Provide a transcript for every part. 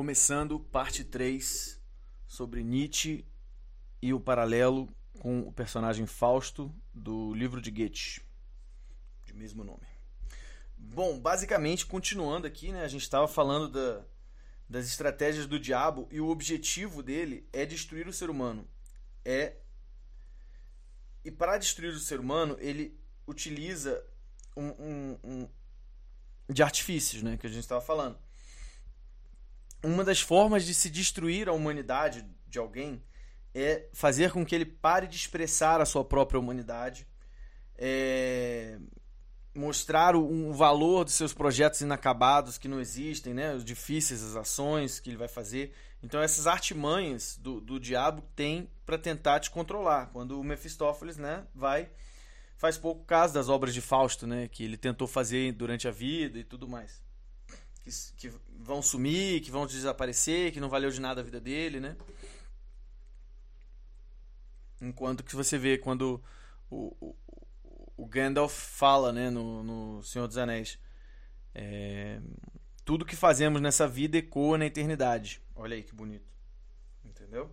Começando parte 3 sobre Nietzsche e o paralelo com o personagem Fausto do livro de Goethe, de mesmo nome. Bom, basicamente, continuando aqui, né, a gente estava falando da, das estratégias do diabo e o objetivo dele é destruir o ser humano. É e para destruir o ser humano ele utiliza um, um, um de artifícios, né, que a gente estava falando uma das formas de se destruir a humanidade de alguém é fazer com que ele pare de expressar a sua própria humanidade, é mostrar o, valor dos seus projetos inacabados que não existem, né? os difíceis, as ações que ele vai fazer. Então essas artimanhas do, do diabo tem para tentar te controlar. Quando o Mefistófeles né, vai faz pouco caso das obras de Fausto, né, que ele tentou fazer durante a vida e tudo mais que, que vão sumir, que vão desaparecer, que não valeu de nada a vida dele, né? Enquanto que você vê quando o, o, o Gandalf fala né, no, no Senhor dos Anéis. É, tudo que fazemos nessa vida ecoa na eternidade. Olha aí que bonito. Entendeu?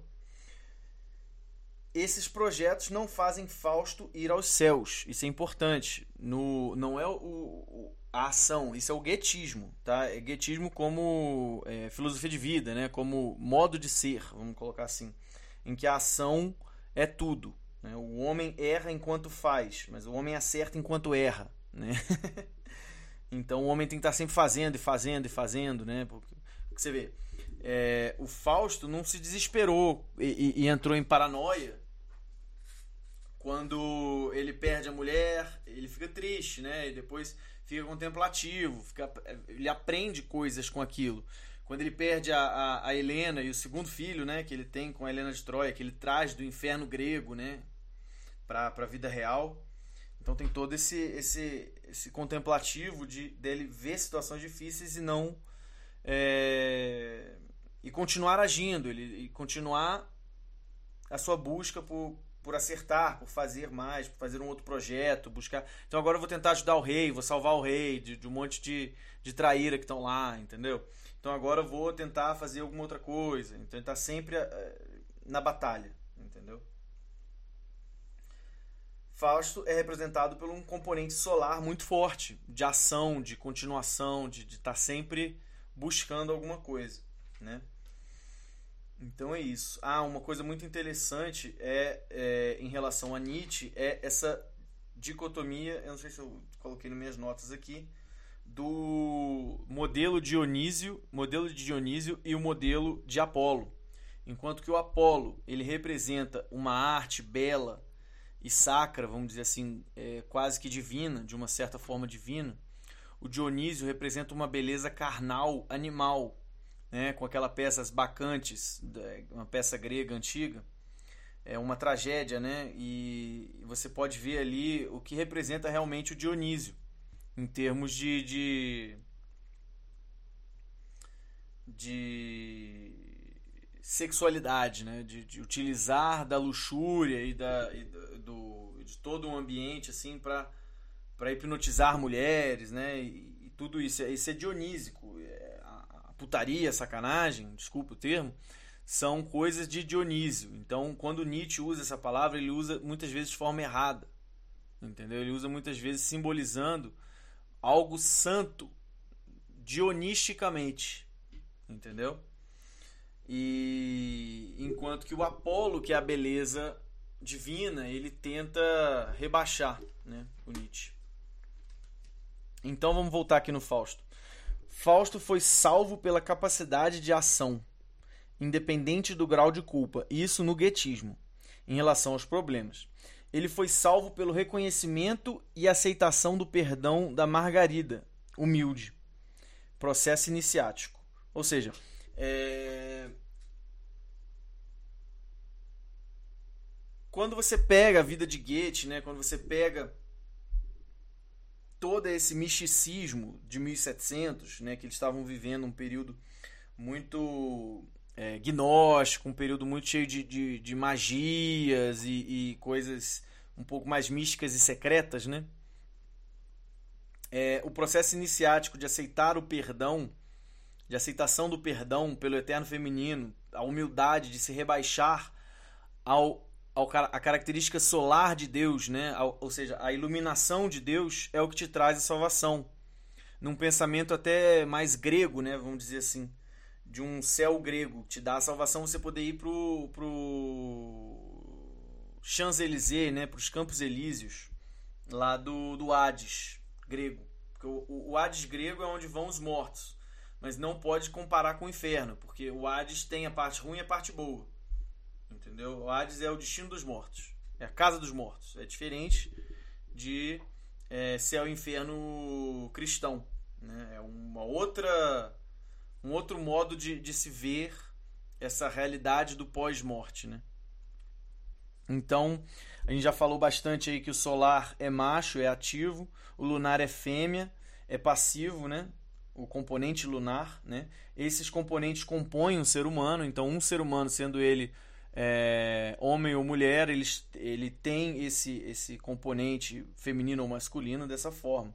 Esses projetos não fazem Fausto ir aos céus. Isso é importante. No, não é o, o a ação. Isso é o guetismo, tá? É guetismo como é, filosofia de vida, né? Como modo de ser, vamos colocar assim, em que a ação é tudo. Né? O homem erra enquanto faz, mas o homem acerta enquanto erra, né? então o homem tem que estar sempre fazendo e fazendo e fazendo, né? Porque, porque você vê, é, o Fausto não se desesperou e, e, e entrou em paranoia quando ele perde a mulher, ele fica triste, né? E depois fica contemplativo, fica, ele aprende coisas com aquilo. Quando ele perde a, a, a, Helena e o segundo filho, né, que ele tem com a Helena de Troia, que ele traz do inferno grego, né, para a vida real. Então tem todo esse esse esse contemplativo de dele ver situações difíceis e não é, e continuar agindo, ele e continuar a sua busca por por acertar, por fazer mais, por fazer um outro projeto, buscar. Então agora eu vou tentar ajudar o rei, vou salvar o rei de, de um monte de, de traíra que estão lá, entendeu? Então agora eu vou tentar fazer alguma outra coisa. Então ele está sempre uh, na batalha, entendeu? Fausto é representado por um componente solar muito forte, de ação, de continuação, de estar tá sempre buscando alguma coisa, né? Então é isso. Ah, uma coisa muito interessante é, é, em relação a Nietzsche é essa dicotomia, eu não sei se eu coloquei nas minhas notas aqui, do modelo Dionísio, modelo de Dionísio e o modelo de Apolo. Enquanto que o Apolo, ele representa uma arte bela e sacra, vamos dizer assim, é, quase que divina, de uma certa forma divina, o Dionísio representa uma beleza carnal, animal, né, com aquela peça Bacantes, uma peça grega antiga, é uma tragédia, né? E você pode ver ali o que representa realmente o Dionísio em termos de, de, de sexualidade, né? De, de, utilizar da luxúria e, da, e do, de todo um ambiente assim para hipnotizar mulheres, né? E, e, tudo isso, isso é dionísico. Putaria, sacanagem, desculpa o termo, são coisas de Dionísio. Então, quando Nietzsche usa essa palavra, ele usa muitas vezes de forma errada. Entendeu? Ele usa muitas vezes simbolizando algo santo dionisticamente. Entendeu? E enquanto que o Apolo, que é a beleza divina, ele tenta rebaixar, né, o Nietzsche. Então vamos voltar aqui no Fausto. Fausto foi salvo pela capacidade de ação, independente do grau de culpa, isso no guetismo, em relação aos problemas. Ele foi salvo pelo reconhecimento e aceitação do perdão da Margarida, humilde, processo iniciático. Ou seja, é... quando você pega a vida de Goethe, né, quando você pega todo esse misticismo de 1700, né, que eles estavam vivendo um período muito é, gnóstico, um período muito cheio de, de, de magias e, e, coisas um pouco mais místicas e secretas, né? É, o processo iniciático de aceitar o perdão de aceitação do perdão pelo eterno feminino, a humildade de se rebaixar ao, a característica solar de Deus, né? Ou seja, a iluminação de Deus é o que te traz a salvação. Num pensamento até mais grego, né? Vamos dizer assim, de um céu grego, te dá a salvação você poder ir pro, pro Champs-Élysées, né? Para os Campos Elíseos, lá do, do Hades grego. Porque o, o Hades grego é onde vão os mortos mas não pode comparar com o inferno, porque o Hades tem a parte ruim e a parte boa. Entendeu? O Hades é o destino dos mortos, é a casa dos mortos. É diferente de é, céu e inferno cristão. Né? É uma outra, um outro modo de, de se ver essa realidade do pós-morte. Né? Então, a gente já falou bastante aí que o solar é macho, é ativo, o lunar é fêmea, é passivo, né? o componente lunar, né? Esses componentes compõem um ser humano, então um ser humano, sendo ele é, homem ou mulher, ele, ele tem esse, esse componente feminino ou masculino dessa forma.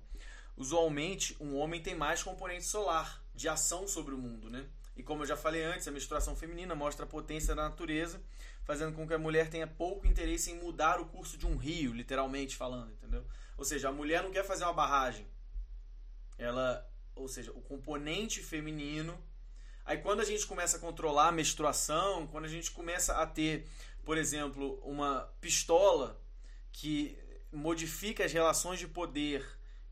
Usualmente, um homem tem mais componente solar, de ação sobre o mundo, né? E como eu já falei antes, a menstruação feminina mostra a potência da natureza, fazendo com que a mulher tenha pouco interesse em mudar o curso de um rio, literalmente falando, entendeu? Ou seja, a mulher não quer fazer uma barragem. Ela ou seja, o componente feminino. Aí quando a gente começa a controlar a menstruação, quando a gente começa a ter, por exemplo, uma pistola que modifica as relações de poder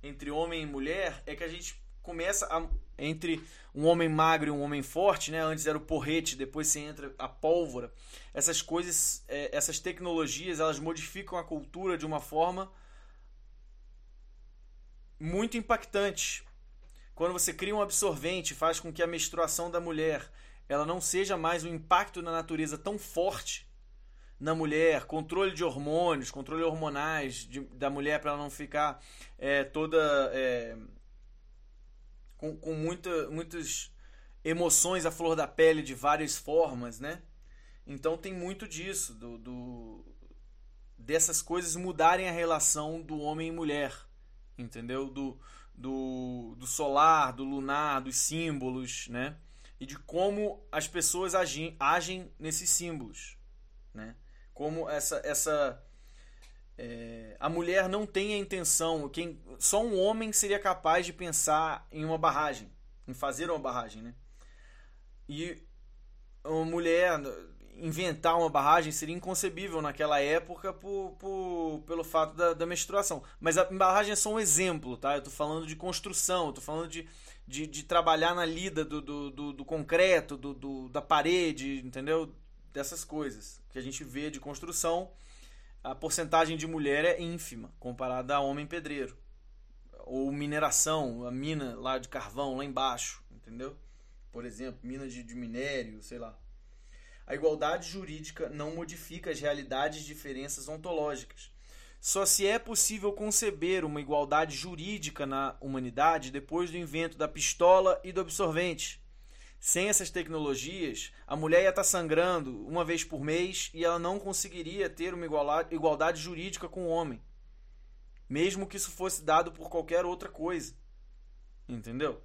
entre homem e mulher, é que a gente começa a, entre um homem magro e um homem forte, né? Antes era o porrete, depois você entra a pólvora. Essas coisas, é, essas tecnologias, elas modificam a cultura de uma forma muito impactante. Quando você cria um absorvente, faz com que a menstruação da mulher ela não seja mais um impacto na natureza tão forte na mulher, controle de hormônios, controle hormonais de, da mulher para ela não ficar é, toda é, com, com muita, muitas emoções à flor da pele de várias formas, né? Então tem muito disso, do, do dessas coisas mudarem a relação do homem e mulher, entendeu? Do, do, do solar, do lunar, dos símbolos, né? E de como as pessoas agem, agem nesses símbolos, né? Como essa essa é, a mulher não tem a intenção, quem só um homem seria capaz de pensar em uma barragem, em fazer uma barragem, né? E uma mulher inventar uma barragem seria inconcebível naquela época por, por, pelo fato da, da menstruação. Mas a barragem é só um exemplo, tá? Eu tô falando de construção, eu tô falando de, de, de trabalhar na lida do, do, do, do concreto, do, do, da parede, entendeu? Dessas coisas que a gente vê de construção, a porcentagem de mulher é ínfima comparada a homem pedreiro. Ou mineração, a mina lá de carvão lá embaixo, entendeu? Por exemplo, mina de, de minério, sei lá. A igualdade jurídica não modifica as realidades de diferenças ontológicas. Só se é possível conceber uma igualdade jurídica na humanidade depois do invento da pistola e do absorvente. Sem essas tecnologias, a mulher ia estar sangrando uma vez por mês e ela não conseguiria ter uma igualdade jurídica com o homem. Mesmo que isso fosse dado por qualquer outra coisa. Entendeu?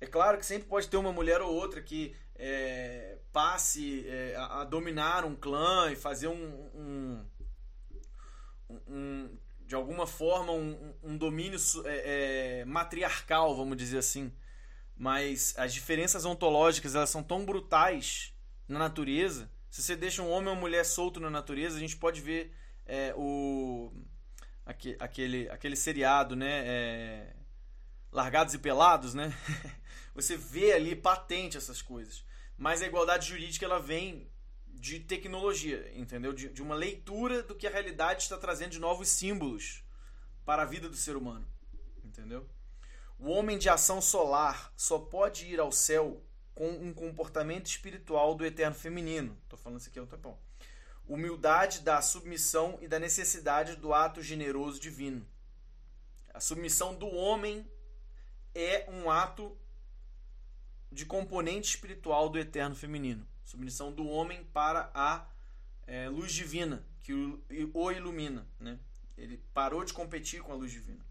É claro que sempre pode ter uma mulher ou outra que é, passe é, a, a, dominar um clã e fazer um, um, um de alguma forma um, um domínio é, é, matriarcal, vamos dizer assim. Mas as diferenças ontológicas elas são tão brutais na natureza. Se você deixa um homem ou uma mulher solto na natureza, a gente pode ver é, o aquele, aquele seriado, né? É, Largados e Pelados, né? Você vê ali patente essas coisas. Mas a igualdade jurídica ela vem de tecnologia, entendeu? De, de uma leitura do que a realidade está trazendo de novos símbolos para a vida do ser humano, entendeu? O homem de ação solar só pode ir ao céu com um comportamento espiritual do eterno feminino. Estou falando isso aqui há um tempão. Humildade da submissão e da necessidade do ato generoso divino. A submissão do homem é um ato de componente espiritual do eterno feminino. Submissão do homem para a é, luz divina, que o, o ilumina. Né? Ele parou de competir com a luz divina.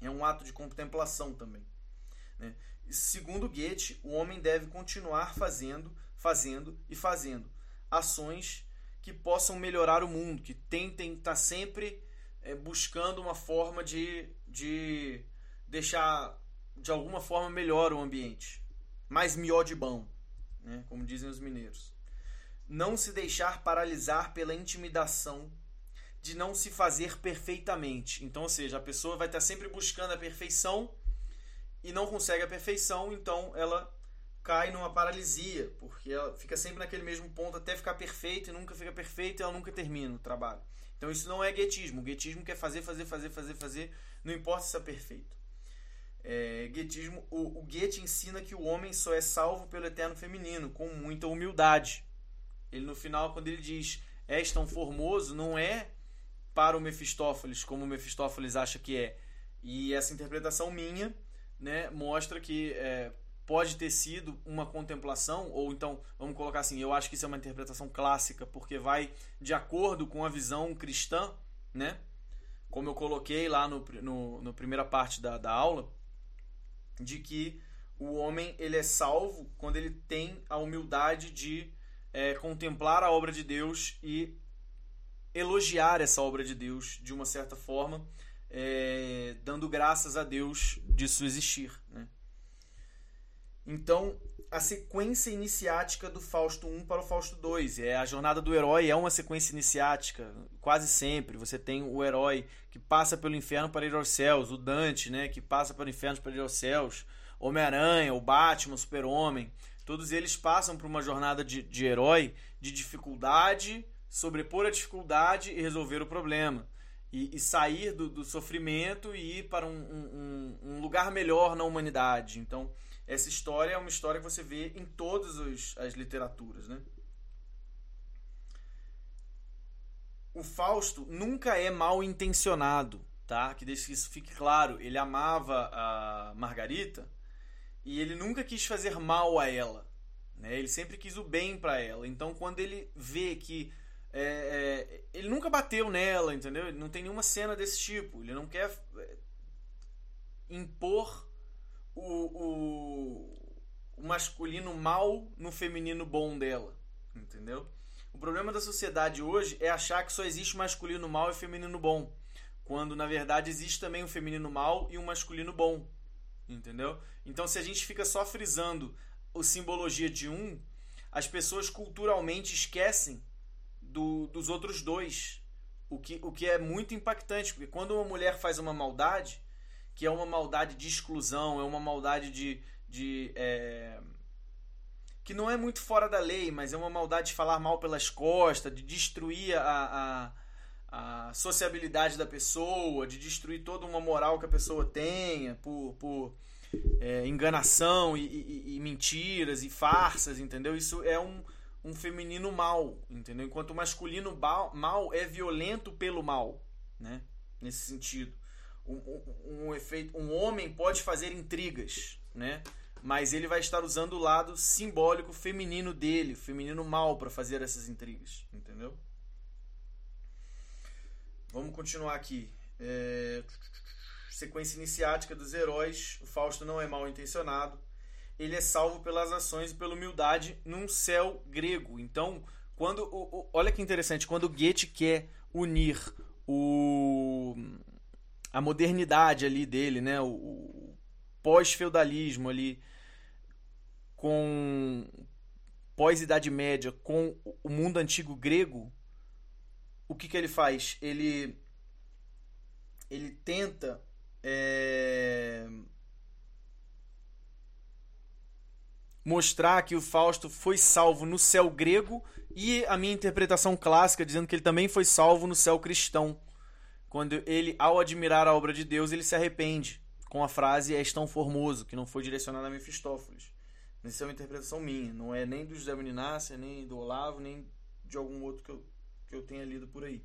É um ato de contemplação também. Né? Segundo Goethe, o homem deve continuar fazendo, fazendo e fazendo ações que possam melhorar o mundo, que tentem estar tá sempre é, buscando uma forma de, de deixar de alguma forma melhor o ambiente, mais melhor de bom, né? como dizem os mineiros. Não se deixar paralisar pela intimidação de não se fazer perfeitamente. Então, ou seja, a pessoa vai estar sempre buscando a perfeição e não consegue a perfeição, então ela cai numa paralisia, porque ela fica sempre naquele mesmo ponto até ficar perfeita e nunca fica perfeita e ela nunca termina o trabalho. Então isso não é guetismo. O guetismo quer fazer, fazer, fazer, fazer, fazer, não importa se é perfeito. É, guetismo, o, o Goethe ensina que o homem só é salvo pelo eterno feminino, com muita humildade. Ele no final, quando ele diz és tão formoso, não é para o Mefistófeles, como o Mefistófeles acha que é. E essa interpretação minha né, mostra que é, pode ter sido uma contemplação, ou então, vamos colocar assim, eu acho que isso é uma interpretação clássica, porque vai de acordo com a visão cristã, né? Como eu coloquei lá no, no, no primeira parte da, da aula, de que o homem ele é salvo quando ele tem a humildade de é, contemplar a obra de Deus e elogiar essa obra de Deus de uma certa forma, é, dando graças a Deus disso existir. Então, a sequência iniciática do Fausto 1 para o Fausto 2. É a jornada do herói é uma sequência iniciática, quase sempre. Você tem o herói que passa pelo inferno para ir aos céus, o Dante, né, que passa pelo inferno para ir aos céus, Homem-Aranha, o Batman, o Super-Homem. Todos eles passam por uma jornada de, de herói de dificuldade, sobrepor a dificuldade e resolver o problema. E, e sair do, do, sofrimento e ir para um, um, um, lugar melhor na humanidade. Então, essa história é uma história que você vê em todas as literaturas. Né? O Fausto nunca é mal intencionado, tá? Que deixe que isso fique claro. Ele amava a Margarita e ele nunca quis fazer mal a ela. Né? Ele sempre quis o bem para ela. Então, quando ele vê que é, é, ele nunca bateu nela, entendeu? Ele não tem nenhuma cena desse tipo. Ele não quer é, impor o, o, o masculino mal no feminino bom dela, entendeu? O problema da sociedade hoje é achar que só existe masculino mal e feminino bom, quando na verdade existe também um feminino mal e um masculino bom, entendeu? Então se a gente fica só frisando a simbologia de um, as pessoas culturalmente esquecem do, dos outros dois. O que, o que é muito impactante, porque quando uma mulher faz uma maldade, que é uma maldade de exclusão, é uma maldade de. de é, que não é muito fora da lei, mas é uma maldade de falar mal pelas costas, de destruir a, a, a sociabilidade da pessoa, de destruir toda uma moral que a pessoa tenha por, por é, enganação e, e, e mentiras e farsas, entendeu? Isso é um um feminino mal, entendeu? Enquanto o masculino mal é violento pelo mal, né? Nesse sentido. Um, um, um, efeito, um homem pode fazer intrigas, né? Mas ele vai estar usando o lado simbólico feminino dele, feminino mal, para fazer essas intrigas, entendeu? Vamos continuar aqui. É... Sequência iniciática dos heróis. O Fausto não é mal intencionado ele é salvo pelas ações e pela humildade num céu grego. Então, quando olha que interessante, quando Goethe quer unir o a modernidade ali dele, né, o, o pós-feudalismo ali com pós-idade média com o mundo antigo grego, o que que ele faz? Ele ele tenta é, mostrar que o Fausto foi salvo no céu grego e a minha interpretação clássica dizendo que ele também foi salvo no céu cristão. Quando ele, ao admirar a obra de Deus, ele se arrepende com a frase és tão formoso, que não foi direcionada a Mefistófeles. Isso é uma interpretação minha, não é nem do José Meninácia, nem do Olavo, nem de algum outro que eu, que eu tenha lido por aí.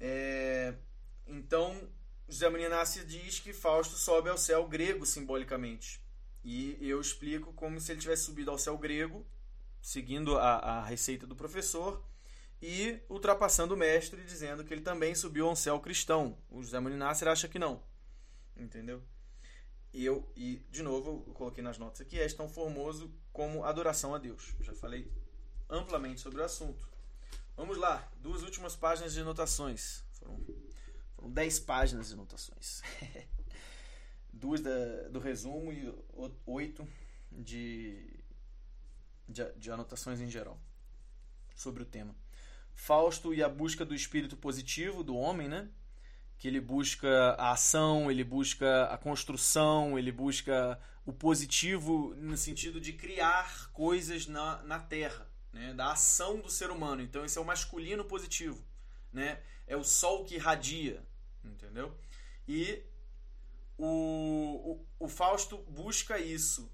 É, então, José Meninácia diz que Fausto sobe ao céu grego simbolicamente. E eu explico como se ele tivesse subido ao céu grego, seguindo a, a receita do professor, e ultrapassando o mestre, dizendo que ele também subiu ao céu cristão. O José Nasser acha que não. Entendeu? E eu, e de novo, eu coloquei nas notas aqui, és tão formoso como adoração a Deus. Eu já falei amplamente sobre o assunto. Vamos lá, duas últimas páginas de anotações. Foram, foram dez páginas de anotações. duas da, do resumo e oito de, de, de anotações em geral sobre o tema. Fausto e a busca do espírito positivo do homem, né? que ele busca a ação, ele busca a construção, ele busca o positivo no sentido de criar coisas na, na Terra, né? da ação do ser humano. Então, esse é o masculino positivo. Né? É o sol que irradia, entendeu? E o, o, o Fausto busca isso,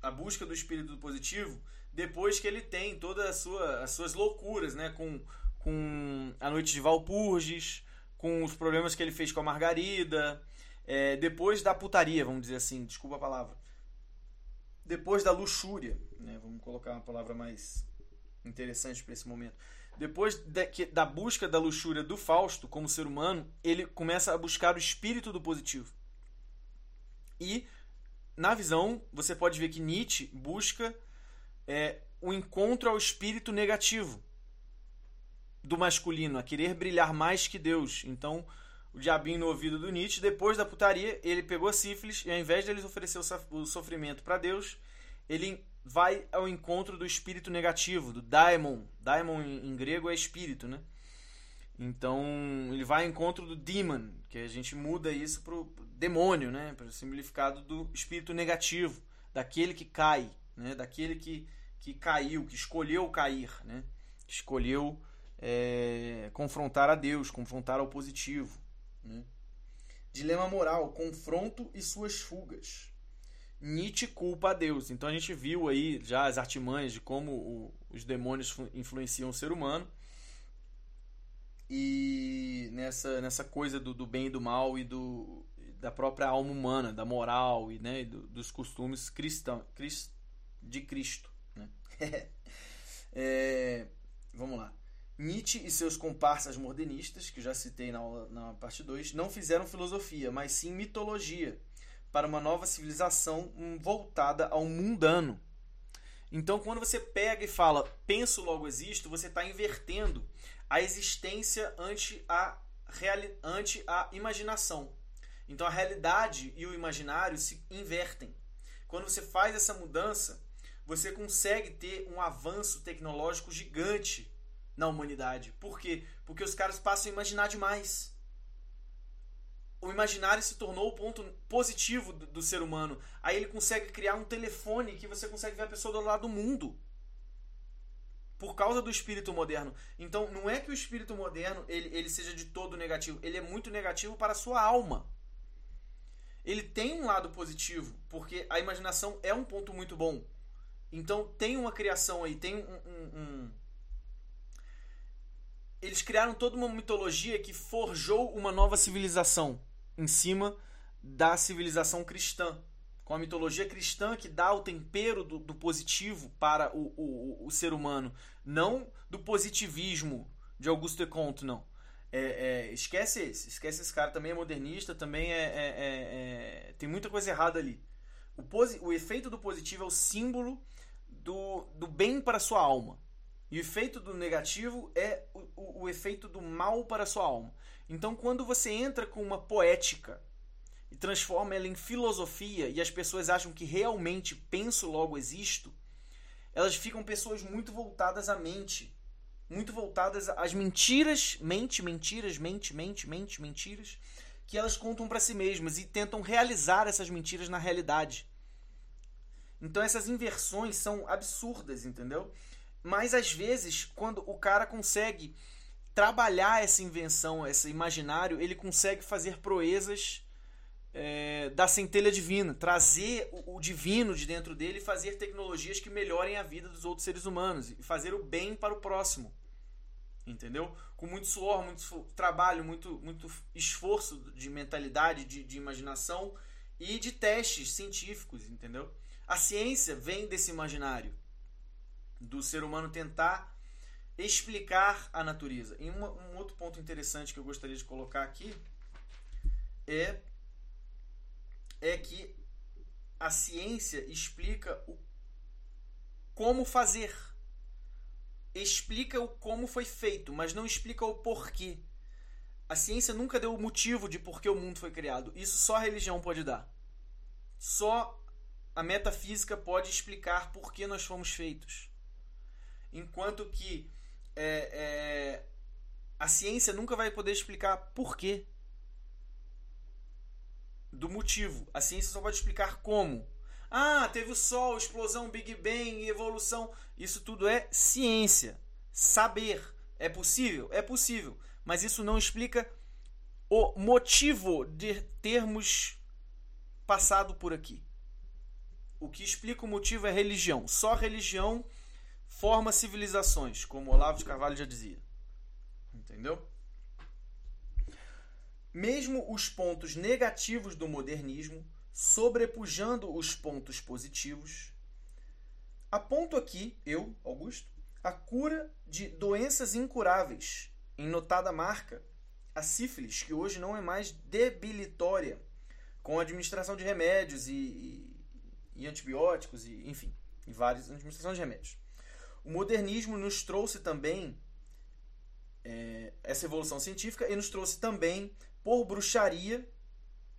a busca do espírito positivo, depois que ele tem todas sua, as suas loucuras, né? com, com a noite de Valpurgis, com os problemas que ele fez com a Margarida, é, depois da putaria, vamos dizer assim, desculpa a palavra. Depois da luxúria, né, vamos colocar uma palavra mais interessante para esse momento. Depois da, que, da busca da luxúria do Fausto como ser humano, ele começa a buscar o espírito do positivo. E, na visão, você pode ver que Nietzsche busca é, o encontro ao espírito negativo do masculino, a querer brilhar mais que Deus. Então, o diabinho no ouvido do Nietzsche, depois da putaria, ele pegou sífilis e ao invés de ele oferecer o sofrimento para Deus, ele vai ao encontro do espírito negativo, do daimon. Daimon em grego é espírito, né? Então, ele vai ao encontro do demon, que a gente muda isso pro demônio, né? Para o significado do espírito negativo, daquele que cai, né? Daquele que, que caiu, que escolheu cair, né? Escolheu é, confrontar a Deus, confrontar ao positivo. Né? Dilema moral, confronto e suas fugas. Nietzsche culpa a Deus. Então a gente viu aí já as artimanhas de como o, os demônios influenciam o ser humano. E nessa, nessa coisa do, do bem e do mal e do, da própria alma humana, da moral e, né, do, dos costumes cristão, crist, de Cristo. Né? é, vamos lá. Nietzsche e seus comparsas modernistas, que já citei na, aula, na parte 2, não fizeram filosofia, mas sim mitologia, para uma nova civilização voltada ao mundano. Então, quando você pega e fala penso, logo existo, você está invertendo a existência ante a, reali ante a imaginação. Então, a realidade e o imaginário se invertem. Quando você faz essa mudança, você consegue ter um avanço tecnológico gigante na humanidade. Por quê? Porque os caras passam a imaginar demais. O imaginário se tornou o ponto positivo do, do, ser humano. Aí ele consegue criar um telefone que você consegue ver a pessoa do outro lado do mundo. Por causa do espírito moderno. Então, não é que o espírito moderno ele, ele seja de todo negativo. Ele é muito negativo para a sua alma. Ele tem um lado positivo, porque a imaginação é um ponto muito bom. Então, tem uma criação aí, tem um, um, um eles criaram toda uma mitologia que forjou uma nova civilização em cima da civilização cristã. Com a mitologia cristã que dá o tempero do, do positivo para o, o, o, ser humano. Não do positivismo de Auguste Comte, não. É, é, esquece esse. Esquece esse cara. Também é modernista, também é, é, é, é tem muita coisa errada ali. O, o efeito do positivo é o símbolo bem para sua alma. E o efeito do negativo é o, o, o efeito do mal para sua alma. Então, quando você entra com uma poética e transforma ela em filosofia e as pessoas acham que realmente penso, logo existo, elas ficam pessoas muito voltadas à mente, muito voltadas às mentiras, mente, mentiras, mente, mente, mente, mentiras, que elas contam para si mesmas e tentam realizar essas mentiras na realidade. Então essas inversões são absurdas, entendeu? Mas às vezes, quando o cara consegue trabalhar essa invenção, esse imaginário, ele consegue fazer proezas é, da centelha divina, trazer o, o, divino de dentro dele e fazer tecnologias que melhorem a vida dos outros seres humanos e fazer o bem para o próximo. Entendeu? Com muito suor, muito trabalho, muito, muito esforço de mentalidade, de, de imaginação e de testes científicos, entendeu? A ciência vem desse imaginário do ser humano tentar explicar a natureza. E uma, um outro ponto interessante que eu gostaria de colocar aqui é é que a ciência explica o como fazer. Explica o como foi feito, mas não explica o porquê. A ciência nunca deu o motivo de por que o mundo foi criado. Isso só a religião pode dar. Só a metafísica pode explicar por que nós fomos feitos. Enquanto que é, é, a ciência nunca vai poder explicar por quê. Do motivo. A ciência só pode explicar como. Ah, teve o Sol, explosão, Big Bang, evolução. Isso tudo é ciência. Saber. É possível? É possível. Mas isso não explica o motivo de termos passado por aqui. O que explica o motivo é religião. Só religião forma civilizações, como Olavo de Carvalho já dizia. Entendeu? Mesmo os pontos negativos do modernismo sobrepujando os pontos positivos, aponto aqui, eu, Augusto, a cura de doenças incuráveis, em notada marca a sífilis, que hoje não é mais debilitória, com a administração de remédios e, e, antibióticos, e, enfim, e várias administrações de remédios. O modernismo nos trouxe também é, essa evolução científica e nos trouxe também, por bruxaria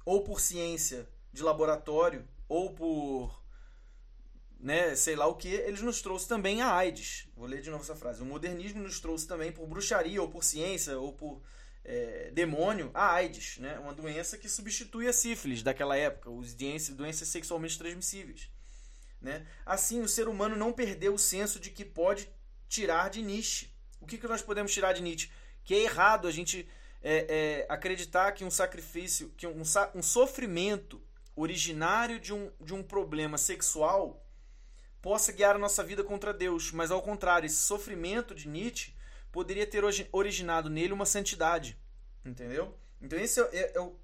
ou por ciência de laboratório ou por né, sei lá o que, eles nos trouxe também a AIDS. Vou ler de novo essa frase. O modernismo nos trouxe também por bruxaria ou por ciência ou por é, demônio a AIDS, né? uma doença que substitui a sífilis daquela época, os doenças, sexualmente transmissíveis. Né? Assim, o ser humano não perdeu o senso de que pode tirar de Nietzsche. O que, que nós podemos tirar de Nietzsche? Que é errado a gente é, é, acreditar que um sacrifício, que um, um sofrimento originário de um, de um problema sexual possa guiar a nossa vida contra Deus. Mas ao contrário, esse sofrimento de Nietzsche poderia ter originado nele uma santidade. Entendeu? Então esse é, é, é, o,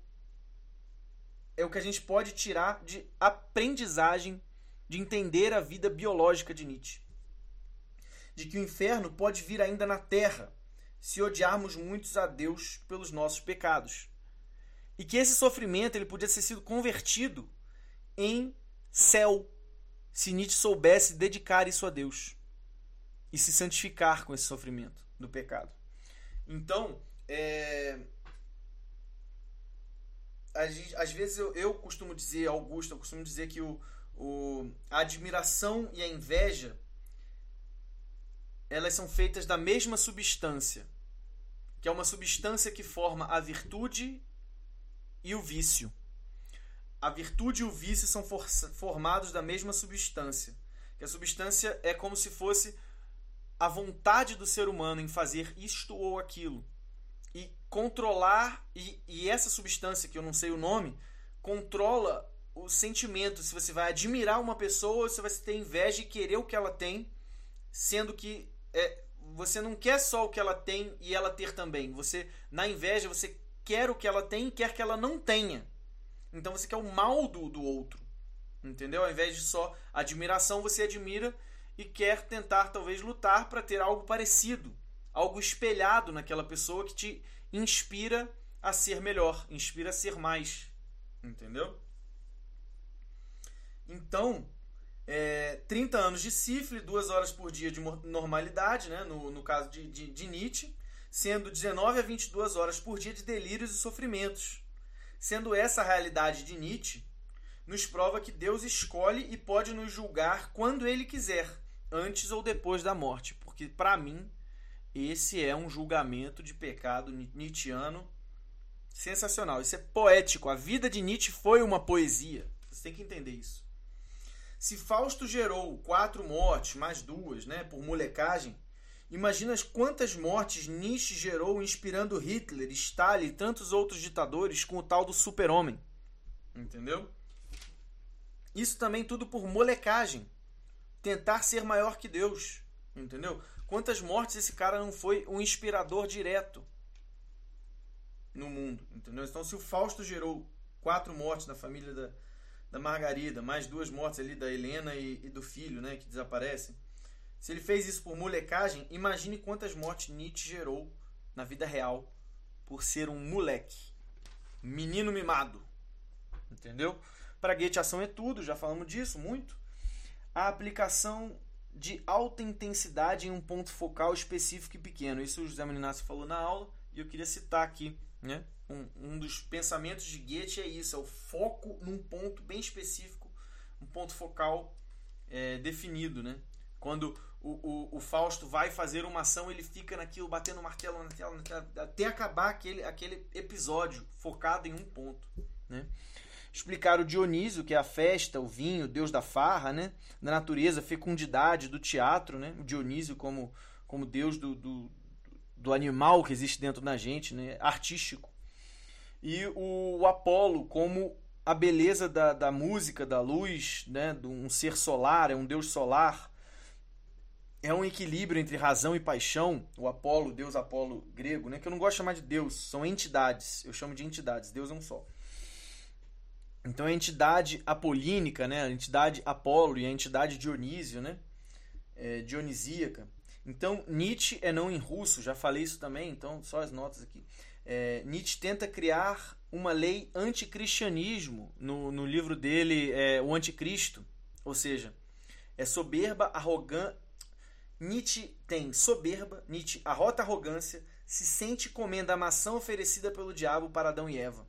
é o que a gente pode tirar de aprendizagem de entender a vida biológica de Nietzsche. De que o inferno pode vir ainda na terra se odiarmos muitos a Deus pelos nossos pecados. E que esse sofrimento ele podia ter sido convertido em céu se Nietzsche soubesse dedicar isso a Deus e se santificar com esse sofrimento do pecado. Então, é... às vezes eu, eu costumo dizer, Augusto, eu costumo dizer que o, o, a admiração e a inveja elas são feitas da mesma substância, que é uma substância que forma a virtude e o vício. A virtude e o vício são for formados da mesma substância. Que a substância é como se fosse a vontade do ser humano em fazer isto ou aquilo. E controlar, e, e essa substância, que eu não sei o nome, controla o sentimento, se você vai admirar uma pessoa, se você tem inveja e querer o que ela tem, sendo que é, você não quer só o que ela tem e ela ter também. Você, na inveja, você quer o que ela tem e quer que ela não tenha. Então você quer o mal do, do outro. Entendeu? Ao invés de só admiração, você admira e quer tentar talvez lutar para ter algo parecido, algo espelhado naquela pessoa que te inspira a ser melhor, inspira a ser mais. Entendeu? Então, é, 30 anos de sífilis, duas horas por dia de normalidade, né, no, no caso de, de, de Nietzsche, sendo 19 a 22 horas por dia de delírios e sofrimentos. Sendo essa a realidade de Nietzsche, nos prova que Deus escolhe e pode nos julgar quando ele quiser, antes ou depois da morte. Porque, para mim, esse é um julgamento de pecado nietzschiano sensacional. Isso é poético. A vida de Nietzsche foi uma poesia. Você tem que entender isso. Se Fausto gerou quatro mortes, mais duas, né, por molecagem, imagina quantas mortes Nietzsche gerou inspirando Hitler, Stalin e tantos outros ditadores com o tal do super-homem. Entendeu? Isso também tudo por molecagem. Tentar ser maior que Deus. Entendeu? Quantas mortes esse cara não foi um inspirador direto no mundo. Entendeu? Então, se o Fausto gerou quatro mortes na família da, da Margarida, mais duas mortes ali da Helena e, e, do filho, né, que desaparecem. Se ele fez isso por molecagem, imagine quantas mortes Nietzsche gerou na vida real por ser um moleque, menino mimado. Entendeu? Para Goethe, ação é tudo, já falamos disso muito. A aplicação de alta intensidade em um ponto focal específico e pequeno. Isso o José Meninácio falou na aula e eu queria citar aqui. Né? Um, um dos pensamentos de Goethe é isso, é o foco num ponto bem específico, um ponto focal é, definido. Né? Quando o, o, o, Fausto vai fazer uma ação, ele fica naquilo, batendo martelo na tela, na tela, até acabar aquele, aquele episódio focado em um ponto. Né? Explicar o Dionísio, que é a festa, o vinho, o deus da farra, né? da natureza, fecundidade do teatro, né? o Dionísio como, como deus do, do, do animal que existe dentro da gente, né? artístico. E o, o Apolo como a beleza da, da música, da luz, né? de um ser solar, é um deus solar é um equilíbrio entre razão e paixão, o Apolo, Deus Apolo grego, né, que eu não gosto de chamar de Deus, são entidades, eu chamo de entidades, Deus é um só. Então a entidade apolínica, né, a entidade Apolo e a entidade Dionísio, né, é, dionisíaca. Então Nietzsche é não em russo, já falei isso também, então só as notas aqui. É, Nietzsche tenta criar uma lei anticristianismo no, no livro dele, é, O Anticristo, ou seja, é soberba, arrogante Nietzsche tem soberba, Nietzsche arrota arrogância, se sente comendo a maçã oferecida pelo diabo para Adão e Eva.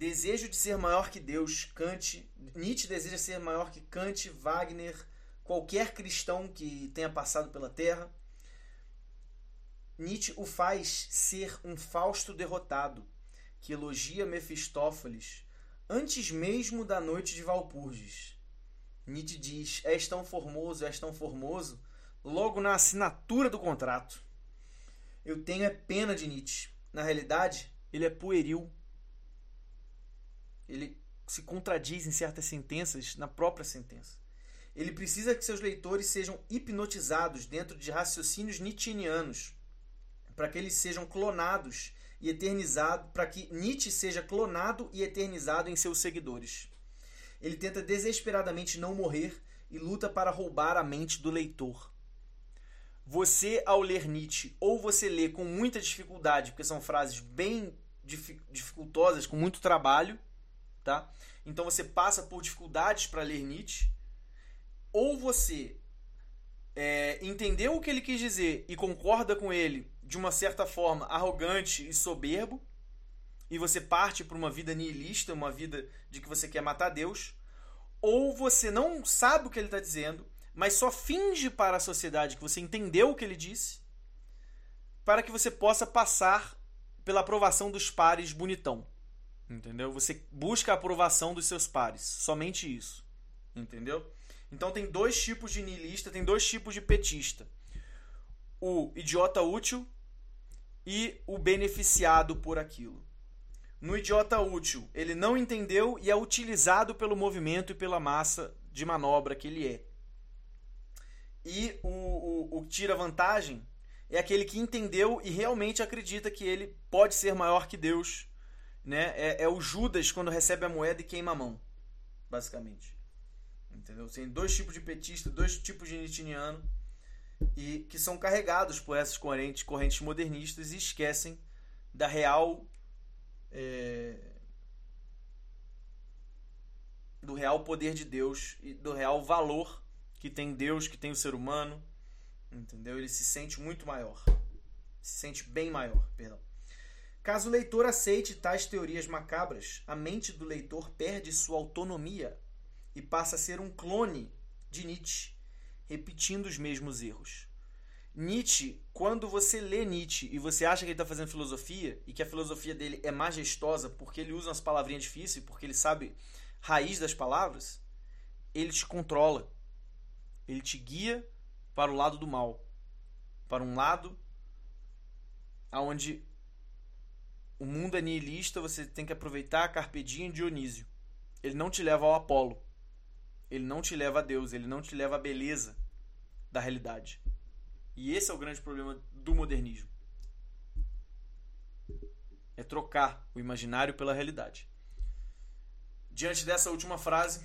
Desejo de ser maior que Deus, Kant, Nietzsche deseja ser maior que Kant, Wagner, qualquer cristão que tenha passado pela terra. Nietzsche o faz ser um Fausto derrotado, que elogia Mefistófeles antes mesmo da noite de Valpurgis. Nietzsche diz: És tão formoso, és tão formoso, logo na assinatura do contrato. Eu tenho é pena de Nietzsche. Na realidade, ele é pueril. Ele se contradiz em certas sentenças na própria sentença. Ele precisa que seus leitores sejam hipnotizados dentro de raciocínios nietzscheanos, para que eles sejam clonados e eternizados, para que Nietzsche seja clonado e eternizado em seus seguidores. Ele tenta desesperadamente não morrer e luta para roubar a mente do leitor. Você, ao ler Nietzsche, ou você lê com muita dificuldade, porque são frases bem dificultosas, com muito trabalho, tá? Então você passa por dificuldades para ler Nietzsche, ou você é, entendeu o que ele quis dizer e concorda com ele de uma certa forma arrogante e soberbo, e você parte para uma vida nihilista, uma vida de que você quer matar Deus, ou você não sabe o que ele está dizendo, mas só finge para a sociedade que você entendeu o que ele disse, para que você possa passar pela aprovação dos pares bonitão. Entendeu? Você busca a aprovação dos seus pares, somente isso. Entendeu? Então tem dois tipos de niilista, tem dois tipos de petista. O idiota útil e o beneficiado por aquilo no idiota útil. Ele não entendeu e é utilizado pelo movimento e pela massa de manobra que ele é. E o, o, o tira vantagem é aquele que entendeu e realmente acredita que ele pode ser maior que Deus. Né? É, é o Judas quando recebe a moeda e queima a mão, basicamente. Entendeu? Tem dois tipos de petista, dois tipos de nitiniano e que são carregados por essas correntes, correntes modernistas e esquecem da real é, do real poder de Deus e do real valor que tem Deus, que tem o ser humano, entendeu? Ele se sente muito maior, se sente bem maior, perdão. Caso o leitor aceite tais teorias macabras, a mente do leitor perde sua autonomia e passa a ser um clone de Nietzsche, repetindo os mesmos erros. Nietzsche, quando você lê Nietzsche e você acha que ele está fazendo filosofia e que a filosofia dele é majestosa porque ele usa umas palavrinhas difíceis, porque ele sabe raiz das palavras, ele te controla. Ele te guia para o lado do mal, para um lado aonde o mundo é nihilista, você tem que aproveitar a carpe diem Dionísio. Ele não te leva ao Apolo. Ele não te leva a Deus, ele não te leva à beleza da realidade. E esse é o grande problema do modernismo. É trocar o imaginário pela realidade. Diante dessa última frase,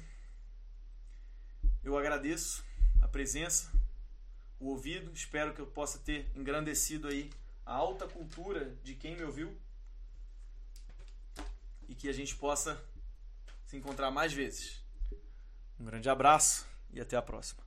eu agradeço a presença, o ouvido, espero que eu possa ter engrandecido aí a alta cultura de quem me ouviu e que a gente possa se encontrar mais vezes. Um grande abraço e até a próxima.